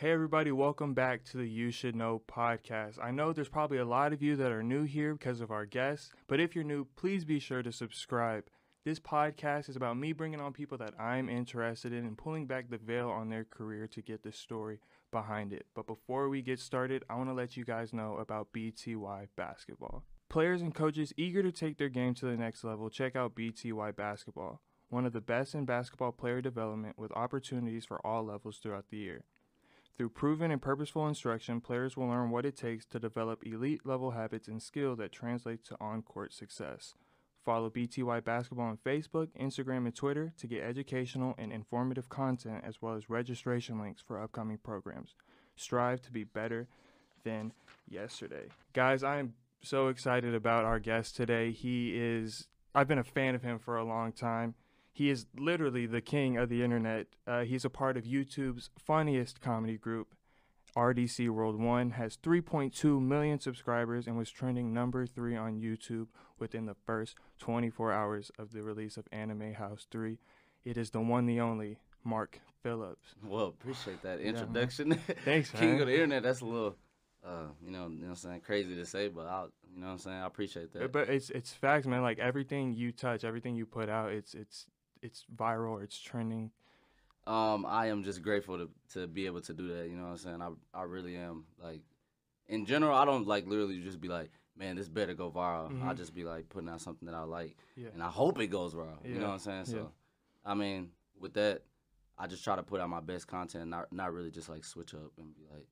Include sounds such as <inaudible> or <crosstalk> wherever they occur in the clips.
Hey, everybody, welcome back to the You Should Know podcast. I know there's probably a lot of you that are new here because of our guests, but if you're new, please be sure to subscribe. This podcast is about me bringing on people that I'm interested in and pulling back the veil on their career to get the story behind it. But before we get started, I want to let you guys know about BTY Basketball. Players and coaches eager to take their game to the next level, check out BTY Basketball, one of the best in basketball player development with opportunities for all levels throughout the year. Through proven and purposeful instruction, players will learn what it takes to develop elite level habits and skill that translate to on court success. Follow BTY Basketball on Facebook, Instagram, and Twitter to get educational and informative content as well as registration links for upcoming programs. Strive to be better than yesterday. Guys, I am so excited about our guest today. He is, I've been a fan of him for a long time. He is literally the king of the internet. Uh, he's a part of YouTube's funniest comedy group, RDC World One, has 3.2 million subscribers and was trending number three on YouTube within the first 24 hours of the release of Anime House 3. It is the one, the only Mark Phillips. Well, appreciate that introduction. <laughs> Thanks, man. King man. of the internet. That's a little, uh, you know, you know what I'm saying, crazy to say, but I, you know what I'm saying, I appreciate that. But it's it's facts, man. Like everything you touch, everything you put out, it's it's it's viral, or it's trending. Um, I am just grateful to to be able to do that. You know what I'm saying? I I really am. Like, in general, I don't like literally just be like, man, this better go viral. I Mhm. just be like putting out something that I like, Yeah. and I hope it goes viral. You know what I'm saying? So, Yeah. I mean, with that, I just try to put out my best content, not not really just like switch up and be like,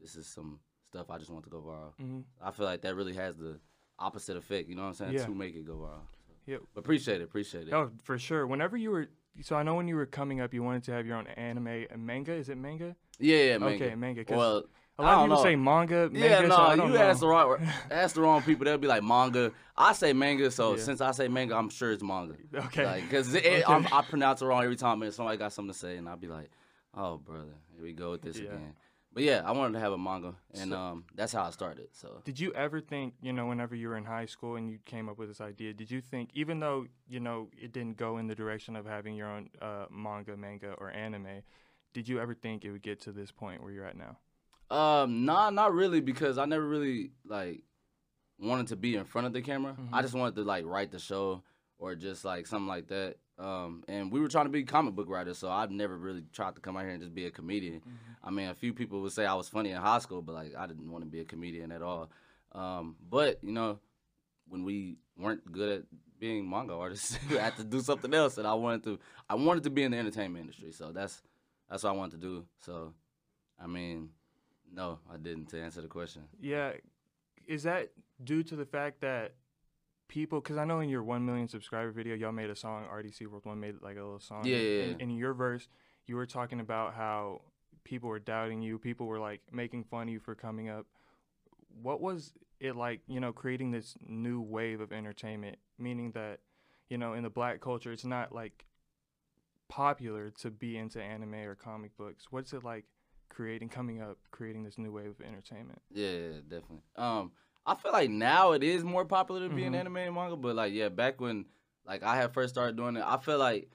this is some stuff I just want to go viral. hmm I feel like that really has the opposite effect. You know what I'm saying? Yeah. To make it go viral. Yeah. Appreciate it. Appreciate it. Oh, for sure. Whenever you were, so I know when you were coming up, you wanted to have your own anime and manga. Is it manga? Yeah, yeah, manga. Okay, manga. Well, a I lot of don't people know. say manga. manga yeah, so no, don't you know. ask the wrong, <laughs> ask the wrong people. They'll be like manga. I say manga, so Yeah. since I say manga, I'm sure it's manga. Okay. Like, cause it, <laughs> Okay. I pronounce it wrong every time, and somebody got something to say, and I'll be like, "Oh, brother, here we go with this Yeah. again." But yeah, I wanted to have a manga, and So- um, that's how I started. So Did you ever think, you know, whenever you were in high school and you came up with this idea, did you think, even though, you know, it didn't go in the direction of having your own uh, manga, manga, or anime, did you ever think it would get to this point where you're at now? Um, nah, not really, because I never really like wanted to be in front of the camera. Mhm. I just wanted to like write the show or just like something like that. Um, and we were trying to be comic book writers, so I've never really tried to come out here and just be a comedian. I mean, a few people would say I was funny in high school, but like I didn't want to be a comedian at all. Um, but you know, when we weren't good at being manga artists, <laughs> we had to do something else, and I wanted to. I wanted to be in the entertainment industry, so that's that's what I wanted to do. So, I mean, no, I didn't. To answer the question, Yeah. Is that due to the fact that people, because I know in your 1 million subscriber video, y'all made a song, RDC World 1 made like a little song. Yeah, yeah, And yeah. in your verse, you were talking about how people were doubting you, people were like making fun of you for coming up. What was it like, you know, creating this new wave of entertainment, meaning that, you know, in the black culture, it's not like popular to be into anime or comic books. What's it like creating, coming up, creating this new wave of entertainment? yeah, yeah, definitely. Um, I feel like now it is more popular to be in Mhm. anime and manga, but like yeah, back when like I had first started doing it, I feel like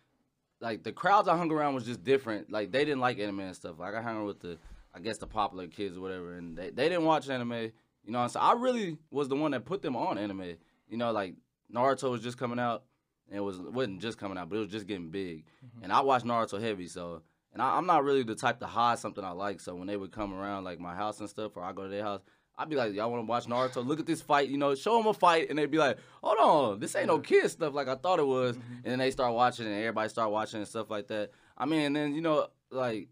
like the crowds I hung around was just different. Like they didn't like anime and stuff. Like I hung around with the I guess the popular kids or whatever, and they, they didn't watch anime. You know, so I really was the one that put them on anime. You know, like Naruto was just coming out, and it was wasn't just coming out, but it was just getting big. And I watched Naruto heavy, so and I, I'm not really the type to hide something I like. So when they would come around like my house and stuff, or I go to their house, I'd be like, "Y'all want to watch Naruto? Look at this fight, you know, show them a fight," and they'd be like, "Hold on, this ain't no kid stuff like I thought it was." And then they start watching, and everybody start watching and stuff like that. I mean, and then you know, like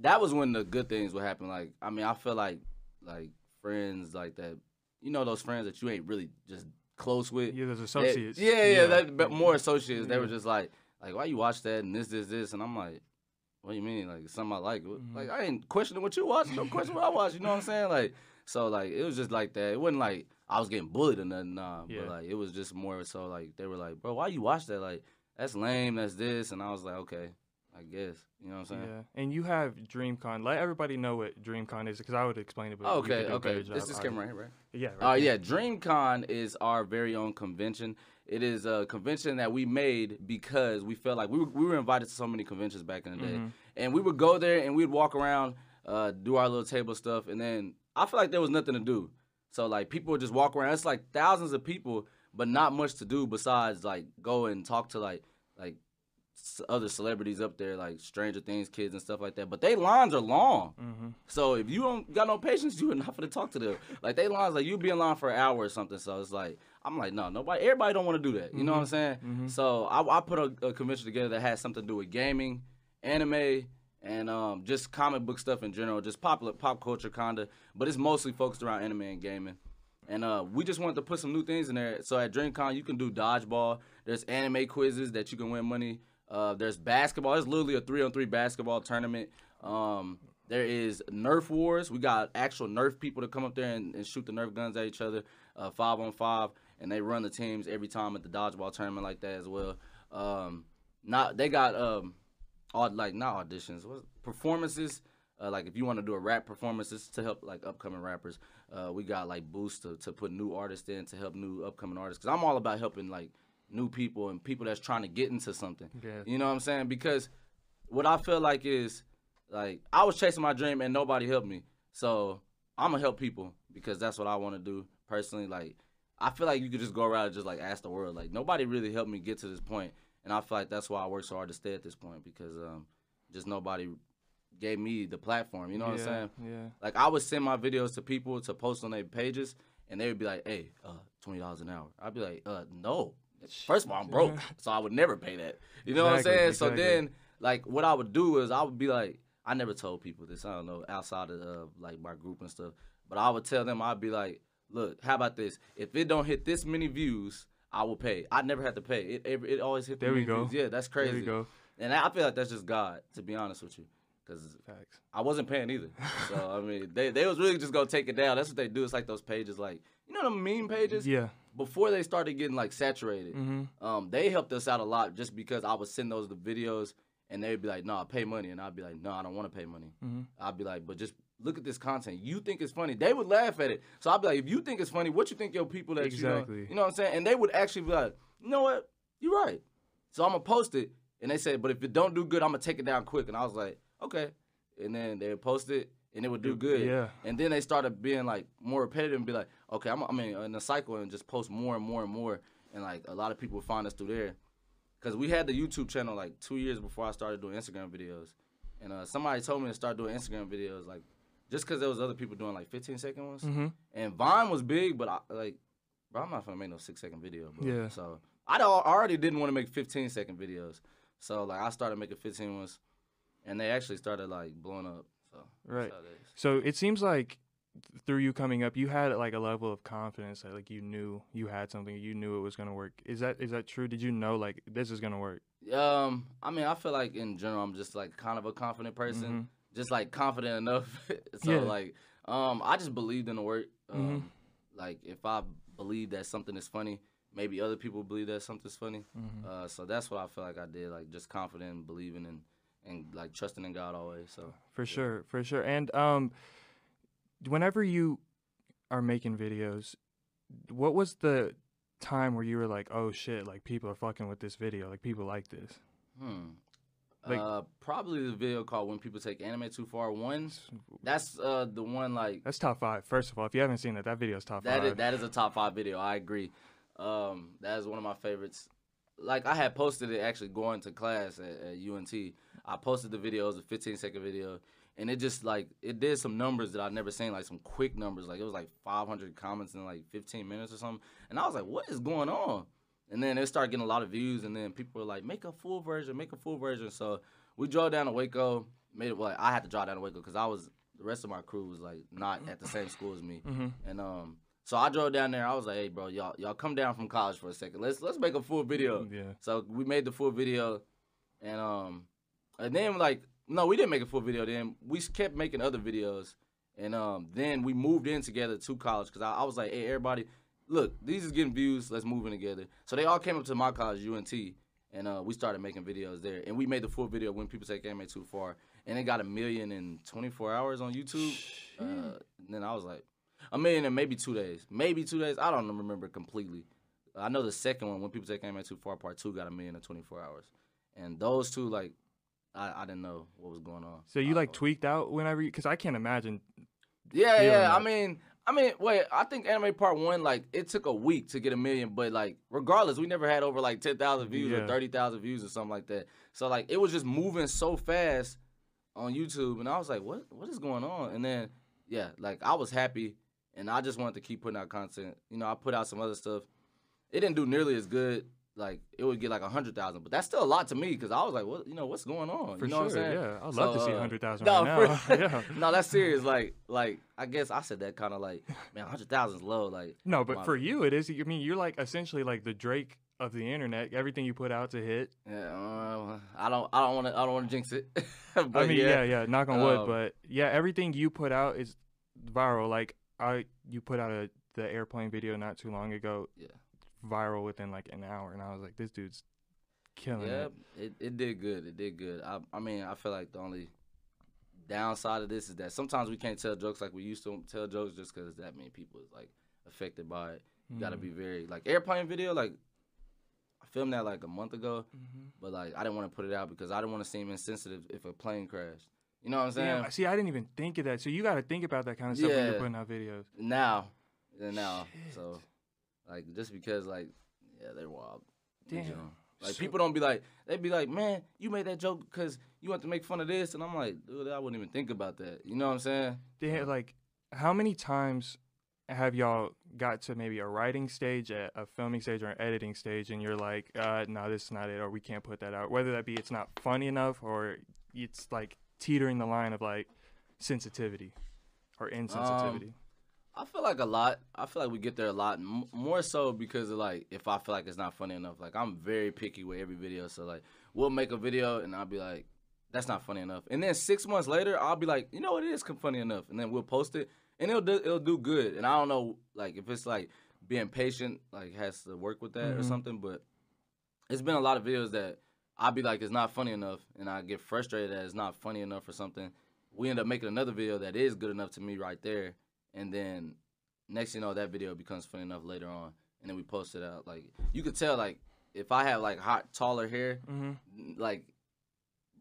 that was when the good things would happen. Like, I mean, I feel like like friends like that, you know, those friends that you ain't really just close with. Yeah, They- associates. yeah, yeah, that, but more associates. They were just like, like, why you watch that and this, this, this, and I'm like, what do you mean? Like something I like? Mhm. Like I ain't questioning what you watch. No question what I watch. You know what I'm saying? Like so, like it was just like that. It wasn't like I was getting bullied or nothing. Nah, Yeah. but like it was just more so like they were like, bro, why you watch that? Like that's lame. That's this, and I was like, okay, I guess. You know what I'm saying? Yeah, and you have DreamCon. Let everybody know what DreamCon is, because I would explain it. But Oh, okay, okay. This is obviously. right here, right? Yeah. Uh, Right yeah, DreamCon is our very own convention. It is a convention that we made because we felt like we were, we were invited to so many conventions back in the day, Mhm. and we would go there and we'd walk around uh, do our little table stuff, and then I feel like there was nothing to do. So like people would just walk around. It's like thousands of people, but not much to do besides like go and talk to like like other celebrities up there, like Stranger Things kids and stuff like that. But they lines are long. Mm-hmm. So if you don't got no patience, <laughs> you are not gonna talk to them. Like they lines like you be in line for an hour or something. So it's like I'm like no, nobody, everybody don't want to do that. You know what I'm saying? Mhm. So I, I put a, a convention together that has something to do with gaming, anime, and um, just comic book stuff in general, just popular pop culture kinda. But it's mostly focused around anime and gaming. And uh, we just wanted to put some new things in there. So at DreamCon, you can do dodgeball. There's anime quizzes that you can win money. Uh, there's basketball. It's literally a three on three basketball tournament. Um, there is Nerf Wars. We got actual Nerf people to come up there and, and shoot the Nerf guns at each other, uh, five on five, and they run the teams every time at the dodgeball tournament like that as well. Um, not they got um, all like not auditions, what performances. Uh, like if you want to do a rap performances to help like upcoming rappers, uh, we got like boosts to, to put new artists in to help new upcoming artists. Cause I'm all about helping like new people and people that's trying to get into something. Yeah. You know what I'm saying? Because what I feel like is like I was chasing my dream and nobody helped me. So I'm gonna help people because that's what I want to do personally. Like I feel like you could just go around and just like ask the world. Like nobody really helped me get to this point, and I feel like that's why I work so hard to stay at this point because um, just nobody gave me the platform. You know what yeah, I'm saying? Yeah. Like I would send my videos to people to post on their pages, and they would be like, "Hey, uh, twenty dollars an hour." I'd be like, "Uh, no. First of all, I'm broke, <laughs> so I would never pay that." You know Exactly, what I'm saying? exactly. So then, like, what I would do is I would be like, I never told people this. I don't know outside of uh, like my group and stuff, but I would tell them I'd be like, "Look, how about this? If it don't hit this many views." I will pay. I never had to pay. It it, it always hit. the There we go. views. Yeah, that's crazy. There you go. And I feel like that's just God, to be honest with you, because Facts. I wasn't paying either. So <laughs> I mean, they they was really just gonna take it down. That's what they do. It's like those pages, like you know, the meme pages. Yeah. Before they started getting like saturated, Mm-hmm. um, they helped us out a lot just because I would send those the videos and they'd be like, "No, pay money," and I'd be like, "No, I don't want to pay money." Mhm. I'd be like, "But just look at this content. You think it's funny?" They would laugh at it. So I'd be like, "If you think it's funny, what you think your people that you know, Exactly. you know what I'm saying?" And they would actually be like, "You know what? You're right." So I'm gonna post it, and they said, "But if it don't do good, I'm gonna take it down quick." And I was like, "Okay." And then they would post it, and it would do good. Yeah. And then they started being like more repetitive and be like, okay, I'm, I mean, in a cycle and just post more and more and more. And like a lot of people would find us through there. Cause we had the YouTube channel like two years before I started doing Instagram videos. And uh, somebody told me to start doing Instagram videos, like just cause there was other people doing like 15 second ones. Mm-hmm. And Vine was big, but I, like, bro, I'm not gonna make no six second video, bro. Yeah. So I already didn't want to make 15 second videos. So like I started making 15 ones, and they actually started like blowing up. So Right. how it is. So it seems like through you coming up, you had like a level of confidence that like you knew you had something, you knew it was gonna work. Is that is that true? Did you know like this is gonna work? Um, I mean, I feel like in general, I'm just like kind of a confident person, just like confident enough. <laughs> so Yeah. like, um, I just believed in the work. Um, Mhm. like if I believe that something is funny, maybe other people believe that something's funny. Mhm. Uh, so that's what I feel like I did, like just confident and believing and and like trusting in God always. So For sure, for sure. And um, whenever you are making videos, what was the time where you were like, "Oh shit!" Like people are fucking with this video. Like people like this. hmm. Like- uh, probably the video called "When People Take Anime Too Far." One, that's uh the one like That's top five. First of all, if you haven't seen it, that video's top That five. is, that is a top five video. I agree. Um, that is one of my favorites. Like I had posted it actually going to class at, at UNT. I posted the video. It was a 15 second video, and it just like it did some numbers that I've never seen, like some quick numbers. Like it was like 500 comments in like 15 minutes or something. And I was like, what is going on? And then it started getting a lot of views, and then people were like, make a full version, make a full version. So we drove down to Waco. Made it. Well, I had to drive down to Waco because I was the rest of my crew was like not at the same school as me. hmm And um, so I drove down there. I was like, "Hey, bro, y'all y'all come down from college for a second. Let's let's make a full video." Yeah. So we made the full video, and um, and then like no, we didn't make a full video. Then we kept making other videos, and um, then we moved in together to college because I, I was like, "Hey, everybody, look, these is getting views. Let's move in together." So they all came up to my college, UNT, and uh, we started making videos there. And we made the full video when people take anime too far, and it got a million in 24 hours on YouTube. Uh, and then I was like, a million in maybe two days, maybe two days. I don't remember completely. I know the second one, when people take anime too far, part two, got a million in 24 hours, and those two like. I, I didn't know what was going on. So you like tweaked out whenever you, because I can't imagine. Yeah, yeah. I mean, I mean, wait. I think Anime Part One, like, it took a week to get a million, but like, regardless, we never had over like ten thousand views Yeah. or thirty thousand views or something like that. So like, it was just moving so fast on YouTube, and I was like, what, what is going on? And then, yeah, like, I was happy, and I just wanted to keep putting out content. You know, I put out some other stuff. It didn't do nearly as good. Like, it would get like a hundred thousand, but that's still a lot to me because I was like, what, you know, what's going on? For you know sure, what I'm saying? yeah. I'd love to see uh, 100,000 <laughs> no, right now. <laughs> for- yeah. <laughs> no, that's serious. Like, like I guess I said that kind of like, man, a hundred thousand is low. Like, No, but my- for you, it is. I mean, you're like essentially like the Drake of the internet. Everything you put out to hit. yeah, uh, I don't, I don't want to, I don't want to jinx it. but I mean, yeah. yeah, yeah, knock on wood. um, but yeah, everything you put out is viral. Like I, you put out a the airplane video not too long ago. Yeah. Viral within like an hour, and I was like, this dude's killing yeah, it. it, it did good. It did good. I, I mean, I feel like the only downside of this is that sometimes we can't tell jokes like we used to tell jokes just because that many people is like affected by it. You gotta Mm. be very like airplane video. Like I filmed that like a month ago, Mhm. but like I didn't want to put it out because I didn't want to seem insensitive if a plane crashed. You know what I'm saying? Damn, see, I didn't even think of that. So you got to think about that kind of stuff when you're putting out videos. now, now, Shit. so like just because like yeah they're wild. you Damn. know? Like So- people don't be like they'd be like man you made that joke because you want to make fun of this and I'm like dude I wouldn't even think about that. You know what I'm saying? Damn, like, how many times have y'all got to maybe a writing stage, a, a filming stage, or an editing stage, and you're like, uh, no, this is not it, or we can't put that out? Whether that be it's not funny enough, or it's like teetering the line of like sensitivity or insensitivity. I feel like a lot. I feel like we get there a lot, m- more so because of like if I feel like it's not funny enough. Like I'm very picky with every video, so like we'll make a video and I'll be like, that's not funny enough. And then six months later, I'll be like, you know what, it is funny enough, and then we'll post it and it'll do, it'll do good. And I don't know like if it's like being patient, like has to work with that or Mhm. something, but it's been a lot of videos that I'll be like, it's not funny enough, and I get frustrated that it's not funny enough or something. We end up making another video that is good enough to me right there, and then next thing you know that video becomes funny enough later on, and then we post it out. Like you could tell, like if I have like hot taller hair, Mm-hmm. like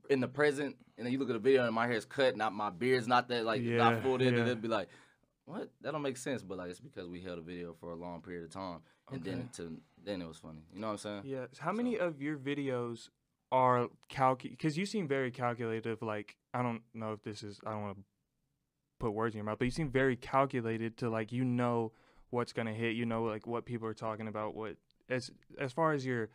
in the present, and then you look at the video and my hair's cut, not my beard's not that like Yeah, not full in, yeah. and it'd be like, what? That don't make sense. But like it's because we held a video for a long period of time, and then to then it was funny. You know what I'm saying? Yeah. How many of your videos are calcu? Because you seem very calculative. Like I don't know if this is. I don't want to put words in your mouth, but you seem very calculated to like you know what's gonna hit. You know like what people are talking about. What as as far as your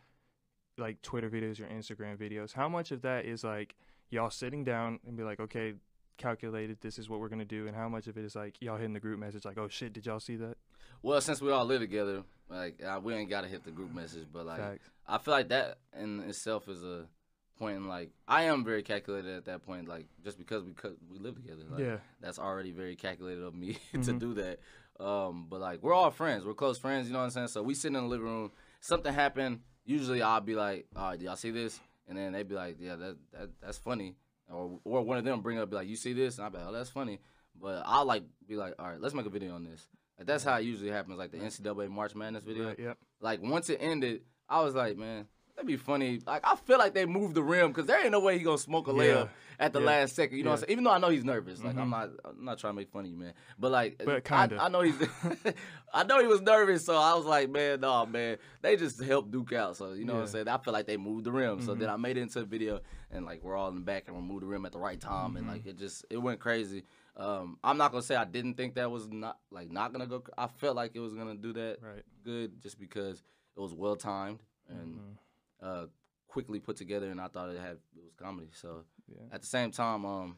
like Twitter videos, your Instagram videos. How much of that is like y'all sitting down and be like, okay, calculated. This is what we're gonna do, and how much of it is like y'all hitting the group message, like, oh shit, did y'all see that? Well, since we all live together, like uh, we ain't gotta hit the group message, but like Facts. I feel like that in itself is a point. In, like I am very calculated at that point, like just because we could, we live together. Like, yeah. that's already very calculated of me <laughs> to Mhm. do that. Um, but like we're all friends, we're close friends. You know what I'm saying? So we sitting in the living room, something happened. Usually I'll be like, "All right, do y'all see this?" And then they'd be like, "Yeah, that, that that's funny." Or or one of them bring up be like, "You see this?" And I'll be like, "Oh, that's funny." But I'll like be like, "All right, let's make a video on this." Like that's how it usually happens. Like the NCAA March Madness video. Right, yep. Like once it ended, I was like, man, that'd be funny. Like I feel like they moved the rim because there ain't no way he gonna smoke a layup Yeah. at the Yeah. last second. You know what I'm saying? Even though I know he's nervous. Like I'm Mhm. not, I'm not trying to make fun of you, man. But like, But I- kinda. I, know he's, <laughs> <laughs> I know he was nervous. So I was like, man, no, man, they just helped Duke out. So you know what I'm saying? I feel like they moved the rim. So Mhm. then I made it into a video and like we're all in the back and we moved the rim at the right time and Mhm. like it just it went crazy. Um, I'm not gonna say I didn't think that was not like not gonna go. I felt like it was gonna do that Right. good just because it was well timed and Mhm. Uh, quickly put together, and I thought it had it was comedy. So Yeah. at the same time, um,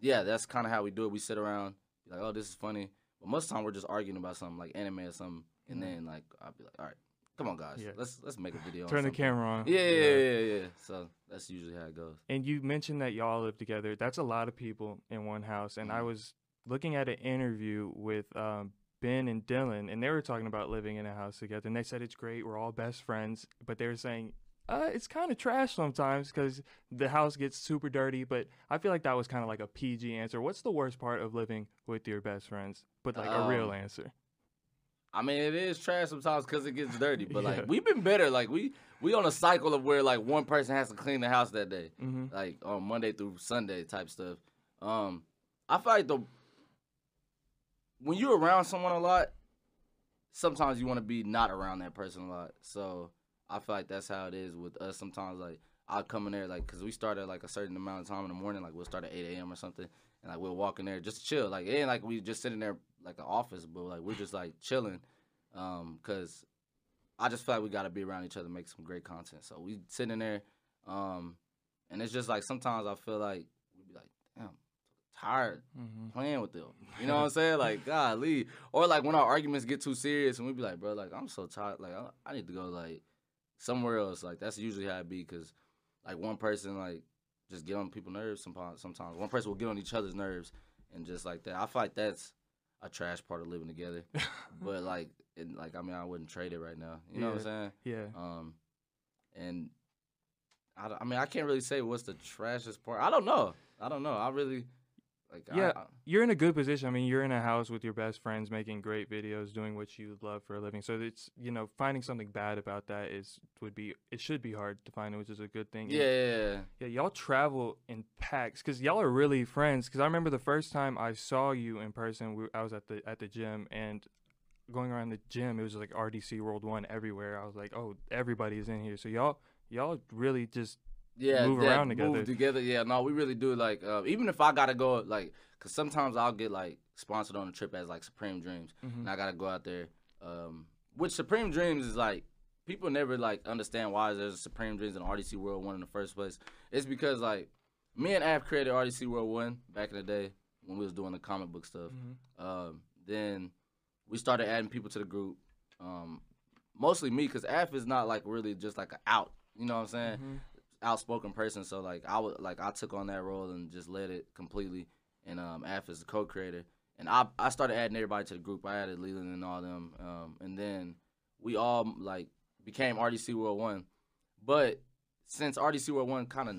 yeah, that's kind of how we do it. We sit around, be like, oh, this is funny, but most of the time we're just arguing about something like anime or something, and then like I'll be like, all right, come on, guys, Yeah. let's let's make a video. Turn the camera on. Yeah, yeah, yeah, yeah, yeah. So that's usually how it goes. And you mentioned that y'all live together. That's a lot of people in one house. And I Mhm. was looking at an interview with um, Ben and Dylan, and they were talking about living in a house together. And they said it's great. We're all best friends. But they were saying uh, it's kind of trash sometimes because the house gets super dirty. But I feel like that was kind of like a PG answer. What's the worst part of living with your best friends? But like a real Um, answer. I mean, it is trash sometimes because it gets dirty. <laughs> But Yeah. like, we've been better. Like we we on a cycle of where like one person has to clean the house that day, hmm like on Monday through Sunday type stuff. Um, I feel like the when you're around someone a lot, sometimes you want to be not around that person a lot. So I feel like that's how it is with us. Sometimes like I'll come in there like because we start at like a certain amount of time in the morning. Like we'll start at eight a.m. or something, and like we'll walk in there just to chill. Like it ain't like we just sitting there like an office, but like we're just like chilling. Um, cause I just feel like we gotta be around each other, make some great content. So we sitting in there, um, and it's just like sometimes I feel like we be like, damn, tired hmm playing with them. You know what I'm saying? Like, golly. Or like when our arguments get too serious and we be like, bro, like I'm so tired. Like I, I need to go like somewhere else. Like that's usually how it be because like one person like just get on people's nerves sometimes. Sometimes one person will get on each other's nerves and just like that. I feel like that's a trash part of living together. <laughs> but like, and like I mean, I wouldn't trade it right now. You know what I'm saying? yeah. Um, and I, I mean, I can't really say what's the trashiest part. I don't know. I don't know. I really like. Yeah. I, You're in a good position. I mean, you're in a house with your best friends, making great videos, doing what you love for a living. So it's you know finding something bad about that is would be it should be hard to find, which is a good thing. And yeah, yeah, yeah. Yeah, y'all travel in packs because y'all are really friends. Because I remember the first time I saw you in person, we, I was at the at the gym and going around the gym, it was like RDC World One everywhere. I was like, oh, everybody's in here. So y'all y'all really just yeah, move around together. Move together. Yeah, no, we really do. Like, uh, even if I gotta go, like, cause sometimes I'll get like sponsored on a trip as like Supreme Dreams, Mhm. and I gotta go out there. Um, which Supreme Dreams is like people never like understand why there's a Supreme Dreams and RDC World One in the first place. It's because like me and Af created RDC World One back in the day when we was doing the comic book stuff. Mhm. Um, then we started adding people to the group. Um, mostly me, cause Af is not like really just like an out. You know what I'm saying? Mhm. Outspoken person, so like I would like I took on that role and just led it completely. And um, Af is the co-creator, and I I started adding everybody to the group. I added Leland and all them, um, and then we all like became RDC World One. But since RDC World One kind of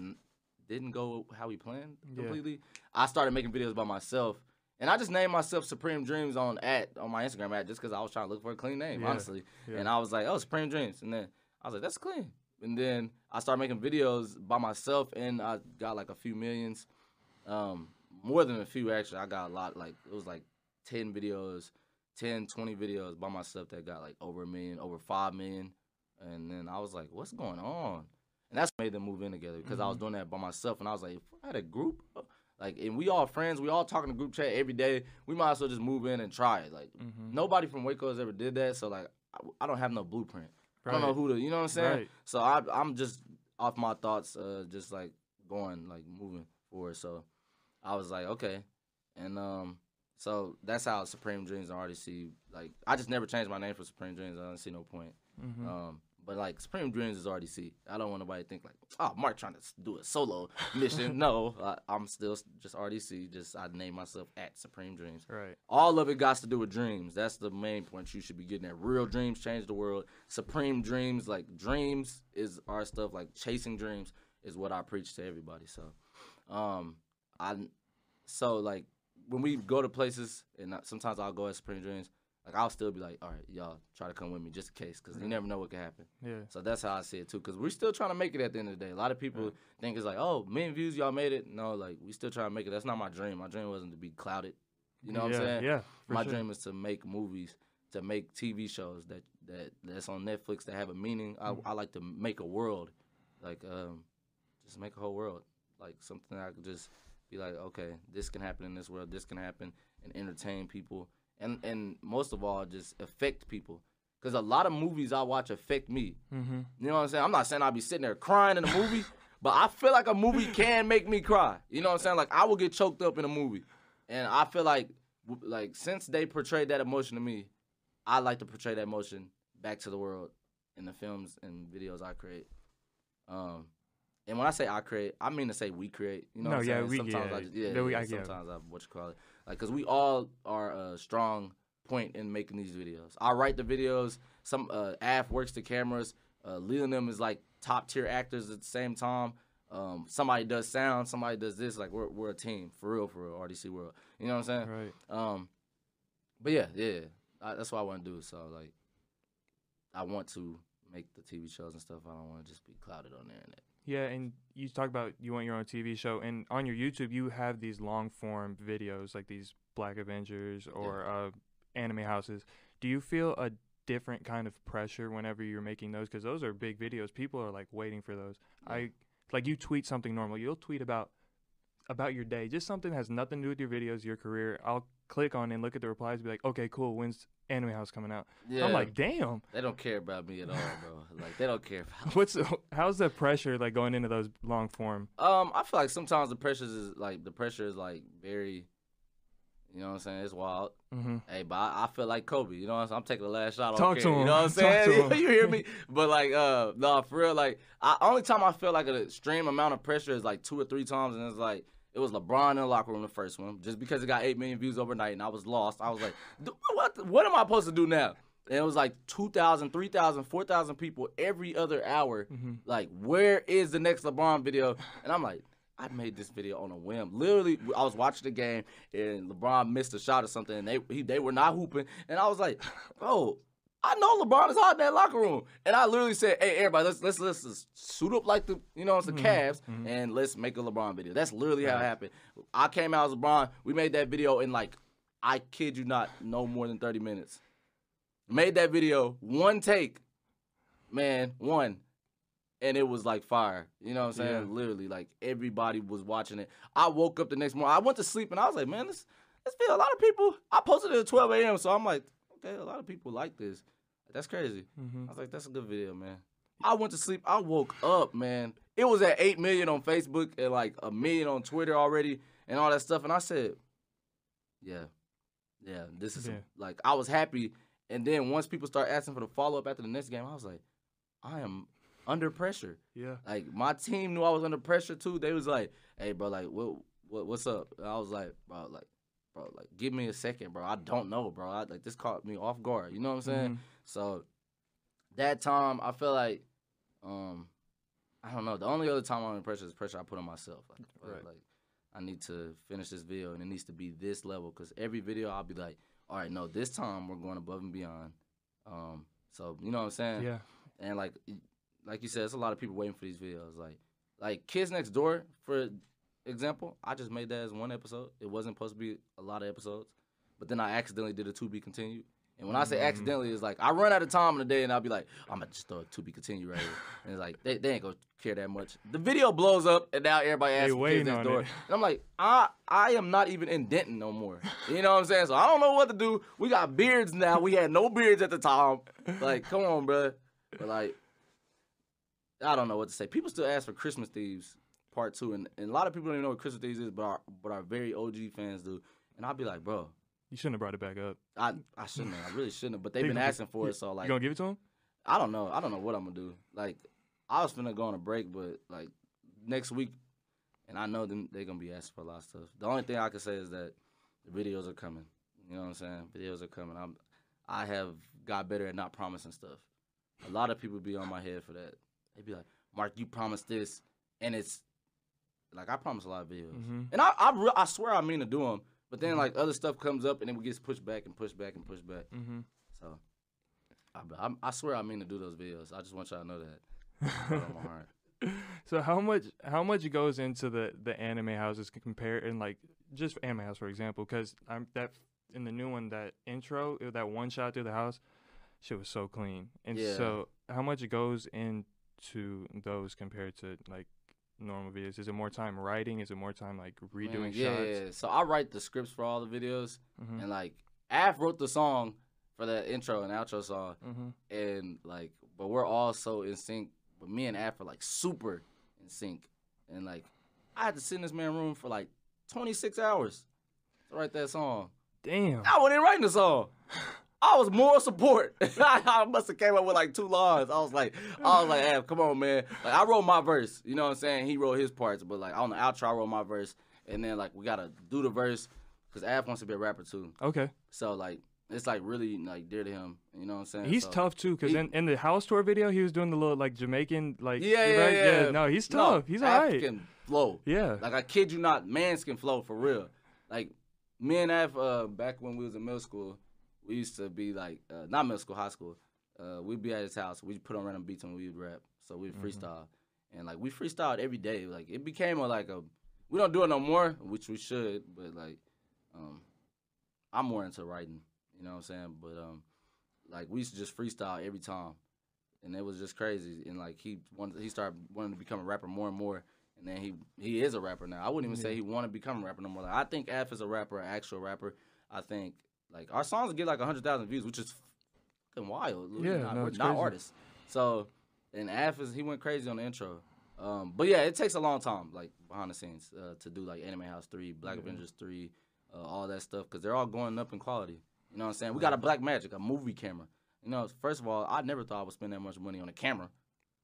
didn't go how we planned Yeah. completely, I started making videos by myself. And I just named myself Supreme Dreams on at on my Instagram at just because I was trying to look for a clean name, Yeah. honestly. Yeah. And I was like, oh, Supreme Dreams. And then I was like, that's clean. And then I started making videos by myself, and I got like a few millions, um, more than a few actually. I got a lot, like it was like ten videos, 10, 20 videos by myself that got like over a million, over five million. And then I was like, what's going on? And that's what made them move in together because I was doing that by myself, and I was like, if I had a group, like, and we all friends, we all talking to group chat every day. We might as well just move in and try it. Like, Mhm. nobody from Waco has ever did that, so like, I, I don't have no blueprint. I don't know who to, you know what I'm saying? Right. So I, I'm just off my thoughts, uh, just like going, like moving forward. So I was like, okay, and um, so that's how Supreme Dreams and RDC. Like, I just never changed my name for Supreme Dreams. I don't see no point. Mhm. Um, but like Supreme Dreams is RDC. I don't want nobody to think like, oh, Mark trying to do a solo <laughs> mission. no, I, I'm still just RDC. Just I name myself at Supreme Dreams. Right. All of it got to do with dreams. That's the main point you should be getting at. Real dreams change the world. Supreme dreams, like dreams, is our stuff. Like chasing dreams is what I preach to everybody. So, um, I, so like when we go to places, and sometimes I'll go at Supreme Dreams. Like I'll still be like, all right, y'all try to come with me just in case, because you never know what can happen. Yeah. So that's how I see it too. Cause we're still trying to make it at the end of the day. A lot of people Right. think it's like, oh, million views, y'all made it. No, like we still trying to make it. That's not my dream. My dream wasn't to be clouded. You know what yeah, I'm saying? Yeah. my sure. dream is to make movies, to make TV shows that that that's on Netflix that have a meaning. I, Mm-hmm. I like to make a world, like um, just make a whole world, like something that I could just be like, okay, this can happen in this world, this can happen, and entertain people, and and most of all, just affect people. Cause a lot of movies I watch affect me. Mm-hmm. You know what I'm saying? I'm not saying I'll be sitting there crying in a movie, <laughs> but I feel like a movie can make me cry. You know what I'm saying? Like I will get choked up in a movie, and I feel like like since they portrayed that emotion to me, I like to portray that emotion back to the world in the films and videos I create. Um, and when I say I create, I mean to say we create. You know No, what I'm yeah, saying? we- sometimes yeah, I just, yeah, no, we- yeah, I sometimes I what you call it, like because we all are a strong point in making these videos. I write the videos. Some uh, Af works the cameras. Uh, them is like top tier actors at the same time. Um, somebody does sound, somebody does this. Like we're we're a team for real, for real. RDC World. You know what I'm saying? Right. Um, but yeah, yeah, I, that's what I want to do. So like, I want to make the TV shows and stuff. I don't want to just be clouded on the internet. Yeah, and you talk about you want your own TV show, and on your YouTube you have these long form videos like these Black Avengers or uh, anime houses. Do you feel a different kind of pressure whenever you're making those? Because those are big videos. People are like waiting for those. Yeah. I like you tweet something normal. You'll tweet about about your day, just something that has nothing to do with your videos, your career. I'll click on and look at the replies, be like, okay, cool. When's Anime House coming out? Yeah, I'm like, damn. they don't care about me at all, bro. <laughs> like they don't care about. <laughs> What's how's the pressure like going into those long form? Um, I feel like sometimes the pressure is like the pressure is like very, you know what I'm saying? It's wild. Mm-hmm. Hey, but I, I feel like Kobe. You know what I'm saying? I'm taking the last shot. Talk care, to You know what I'm <laughs> saying? him. you hear me? But like, uh, no, for real. Like, I, only time I feel like an extreme amount of pressure is like two or three times, and it's like it was LeBron in the locker room the first one, just because it got eight million views overnight, and I was lost. I was like, <laughs> what? What am I supposed to do now? And it was like 2,000, 3,000, 4,000 people every other hour. Mm-hmm. Like, where is the next LeBron video? And I'm like, I made this video on a whim. Literally, I was watching the game and LeBron missed a shot or something, and they he, they were not hooping, and I was like, bro. I know LeBron is hot in that locker room, and I literally said, "Hey, everybody, let's let's let's just suit up like the you know it's the Mhm, Cavs, mhm. and let's make a LeBron video." That's literally how it happened. I came out as LeBron. We made that video in like, I kid you not, no more than thirty minutes. Made that video one take, man, one, and it was like fire. You know what I'm saying? Yeah. Literally, like everybody was watching it. I woke up the next morning. I went to sleep and I was like, man, this this video. A lot of people. I posted it at 12 a.m. So I'm like, okay, a lot of people like this. That's crazy. Mm-hmm. I was like, that's a good video, man. I went to sleep. I woke up, man. It was at eight million on Facebook and like a million on Twitter already and all that stuff. And I said, yeah, yeah, this is Yeah. like I was happy. And then once people start asking for the follow up after the next game, I was like, I am under pressure. Yeah. Like my team knew I was under pressure too. They was like, "Hey, bro, like what, what what's up?" And I was like, "Bro, like, bro, like, give me a second, bro. I don't know, bro. I, like this caught me off guard. You know what I'm saying?" Mhm. So that time, I feel like, um, I don't know. The only other time I'm under pressure is pressure I put on myself. Like, Right. like I need to finish this video, and it needs to be this level. Cause every video I'll be like, "All right, no, this time we're going above and beyond." Um, so you know what I'm saying? Yeah. and like like you said, it's a lot of people waiting for these videos. Like like Kids Next Door, for example, I just made that as one episode. It wasn't supposed to be a lot of episodes, but then I accidentally did a to be continued. And when I say Mm. accidentally, it's like I run out of time in the day, and I'll be like, I'm gonna just throw a to be continued right here, <laughs> and it's like they, they ain't gonna care that much. The video blows up, and now everybody asks waiting Kids Next Door, it. and I'm like, I I am not even in Denton no more. You know what I'm saying? So I don't know what to do. We got beards now. We had no beards at the time. Like, come on, bro. But like, I don't know what to say. People still ask for Christmas Thieves Part Two, and, and a lot of people don't even know what Crystal Thieves is, but our but our very OG fans do. And I'll be like, bro, You shouldn't have brought it back up. I I shouldn't. have. I really shouldn't. have, But they've been gonna- asking for it, so like, you gonna give it to him? I don't know. I don't know what I'm gonna do. Like, I was finna go on a break, but like next week, and I know them they're gonna be asking for a lot of stuff. The only thing I can say is that the videos are coming. You know what I'm saying? Videos are coming. I'm I have got better at not promising stuff. A lot of people be on my head for that. They be like, Mark, you promised this, and it's like I promise a lot of videos, Mm-hmm. and I I, re- I swear I mean to do them, but then like other stuff comes up, and then it gets pushed back and pushed back and pushed back. Mm-hmm. So I, I, I swear I mean to do those videos. I just want y'all to know that. Put it on my heart. <laughs> So how much how much goes into the the anime houses c- compare and like just anime house for example because I'm that in the new one that intro that one shot through the house shit was so clean and Yeah. so how much goes into those compared to like normal videos is it more time writing is it more time like redoing Man, yeah, shots yeah. So I write the scripts for all the videos, mm-hmm. and like Af wrote the song for the intro and outro song, Mm-hmm. and like, but we're all so in sync. But me and Af are like super in sync, and like, I had to sit in this man room for like 26 hours to write that song. damn I wasn't writing the song. I was moral support. <laughs> I must have came up with like two lines. I was like, I was like, Af, come on, man. Like I wrote my verse. You know what I'm saying? He wrote his parts, but like on the outro, I wrote my verse, and then like we gotta do the verse because Af wants to be a rapper too. okay So like it's like really like dear to him. You know what I'm saying? he's So- tough too because he- in, in the house tour video he was doing the little like Jamaican like Yeah, yeah, right? yeah. no he's No, tough he's Af alright can flow. yeah Like I kid you not, mans can flow for real. Like me and Af, uh, back when we was in middle school, we used to be like uh, not middle school, high school. Uh, we'd be at his house. We'd put on random beats and we'd rap. So we'd Mhm. freestyle, and like we freestyled every day. Like it became a like a. We don't do it no more, which we should, but like, um, I'm more into writing. You know what I'm saying? But um, like we used to just freestyle every time, and it was just crazy. And like he wanted, he started wanting to become a rapper more and more. And then he he is a rapper now. I wouldn't even say he want to become a rapper no more. Like I think Af is a rapper, an actual rapper. I think like our songs get like hundred thousand views, which is fucking wild. Yeah, not, no, not artists. So and Af is he went crazy on the intro. Um, but yeah, it takes a long time, like behind the scenes, uh, to do like Anime House three, Black Yeah. Avengers three, uh, all that stuff, because they're all going up in quality. You know what I'm saying? We got a Blackmagic, a movie camera. You know, first of all, I never thought I would spend that much money on a camera.